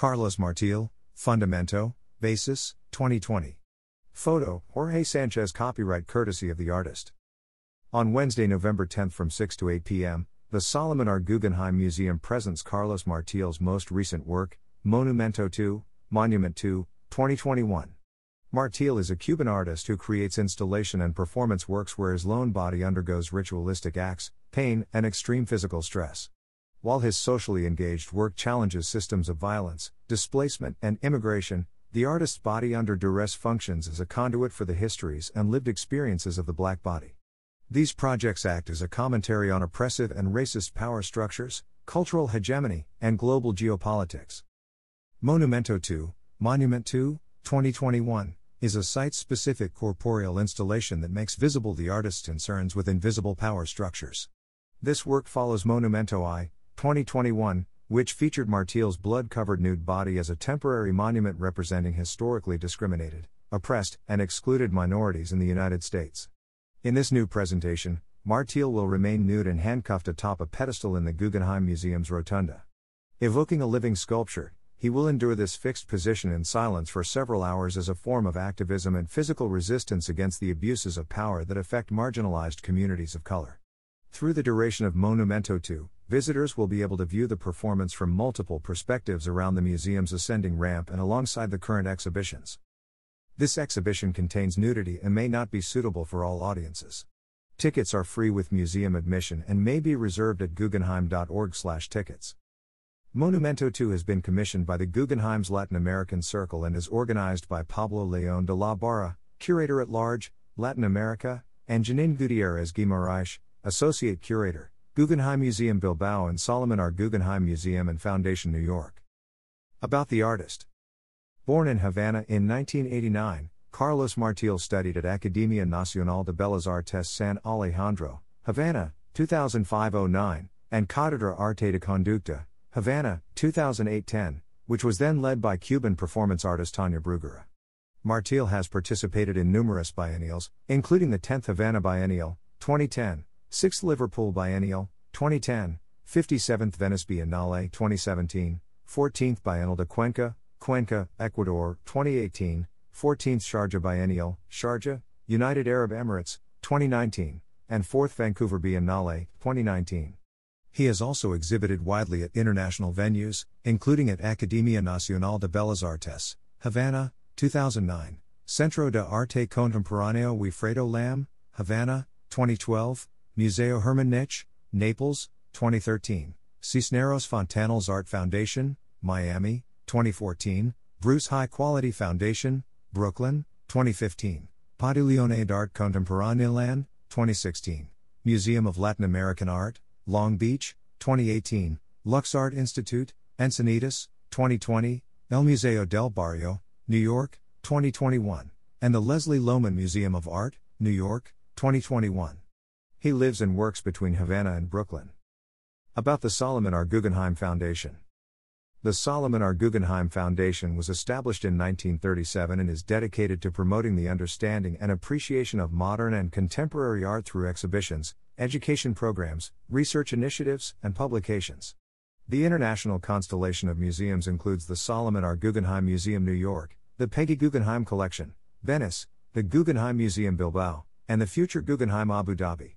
Carlos Martiel, Fundamento, Basis, 2020. Photo Jorge Sanchez, copyright courtesy of the artist. On Wednesday, November 10 from 6 to 8 p.m., the Solomon R. Guggenheim Museum presents Carlos Martiel's most recent work, Monumento 2, Monument 2, 2021. Martiel is a Cuban artist who creates installation and performance works where his lone body undergoes ritualistic acts, pain, and extreme physical stress. While his socially engaged work challenges systems of violence, displacement, and immigration, the artist's body under duress functions as a conduit for the histories and lived experiences of the black body. These projects act as a commentary on oppressive and racist power structures, cultural hegemony, and global geopolitics. Monumento 2, Monument 2, 2021, is a site specific corporeal installation that makes visible the artist's concerns with invisible power structures. This work follows Monumento I, 2021, which featured Martiel's blood covered nude body as a temporary monument representing historically discriminated, oppressed, and excluded minorities in the United States. In this new presentation, Martiel will remain nude and handcuffed atop a pedestal in the Guggenheim Museum's rotunda. Evoking a living sculpture, he will endure this fixed position in silence for several hours as a form of activism and physical resistance against the abuses of power that affect marginalized communities of color. Through the duration of Monumento 2, visitors will be able to view the performance from multiple perspectives around the museum's ascending ramp and alongside the current exhibitions. This exhibition contains nudity and may not be suitable for all audiences. Tickets are free with museum admission and may be reserved at guggenheim.org/tickets. Monumento 2 has been commissioned by the Guggenheim's Latin American Circle and is organized by Pablo León de la Barra, Curator at Large, Latin America, and Geaninne Gutierrez Guimaraes, Associate Curator, Guggenheim Museum Bilbao and Solomon R. Guggenheim Museum and Foundation New York. About the artist. Born in Havana in 1989, Carlos Martiel studied at Academia Nacional de Bellas Artes San Alejandro, Havana, 2005 09, and Cátedra Arte de Conducta, Havana, 2008 10, which was then led by Cuban performance artist Tania Bruguera. Martiel has participated in numerous biennials, including the 10th Havana Biennial, 2010, 6th Liverpool Biennial, 2010, 57th Venice Biennale, 2017, 14th Biennial de Cuenca, Cuenca, Ecuador, 2018, 14th Sharjah Biennial, Sharjah, United Arab Emirates, 2019, and 4th Vancouver Biennale, 2019. He has also exhibited widely at international venues, including at Academia Nacional de Bellas Artes, Havana, 2009, Centro de Arte Contemporáneo Wilfredo Lam, Havana, 2012, Museo Hermann Nitsch, Naples, 2013, Cisneros Fontanals Art Foundation, Miami, 2014, Bruce High Quality Foundation, Brooklyn, 2015, Padiglione d'Art Contemporaneo 2016, Museum of Latin American Art, Long Beach, 2018, Lux Art Institute, Encinitas, 2020, El Museo del Barrio, New York, 2021, and the Leslie Lohman Museum of Art, New York, 2021. He lives and works between Havana and Brooklyn. About the Solomon R. Guggenheim Foundation. The Solomon R. Guggenheim Foundation was established in 1937 and is dedicated to promoting the understanding and appreciation of modern and contemporary art through exhibitions, education programs, research initiatives, and publications. The international constellation of museums includes the Solomon R. Guggenheim Museum New York, the Peggy Guggenheim Collection, Venice, the Guggenheim Museum Bilbao, and the future Guggenheim Abu Dhabi.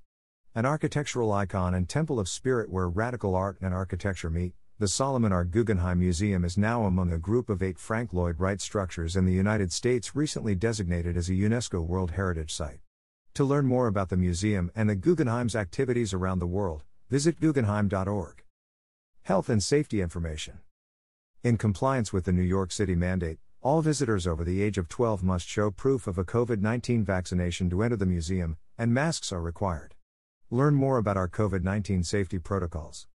An architectural icon and temple of spirit where radical art and architecture meet, the Solomon R. Guggenheim Museum is now among a group of eight Frank Lloyd Wright structures in the United States recently designated as a UNESCO World Heritage Site. To learn more about the museum and the Guggenheim's activities around the world, visit guggenheim.org. Health and safety information. In compliance with the New York City mandate, all visitors over the age of 12 must show proof of a COVID 19 vaccination to enter the museum, and masks are required. Learn more about our COVID 19 safety protocols.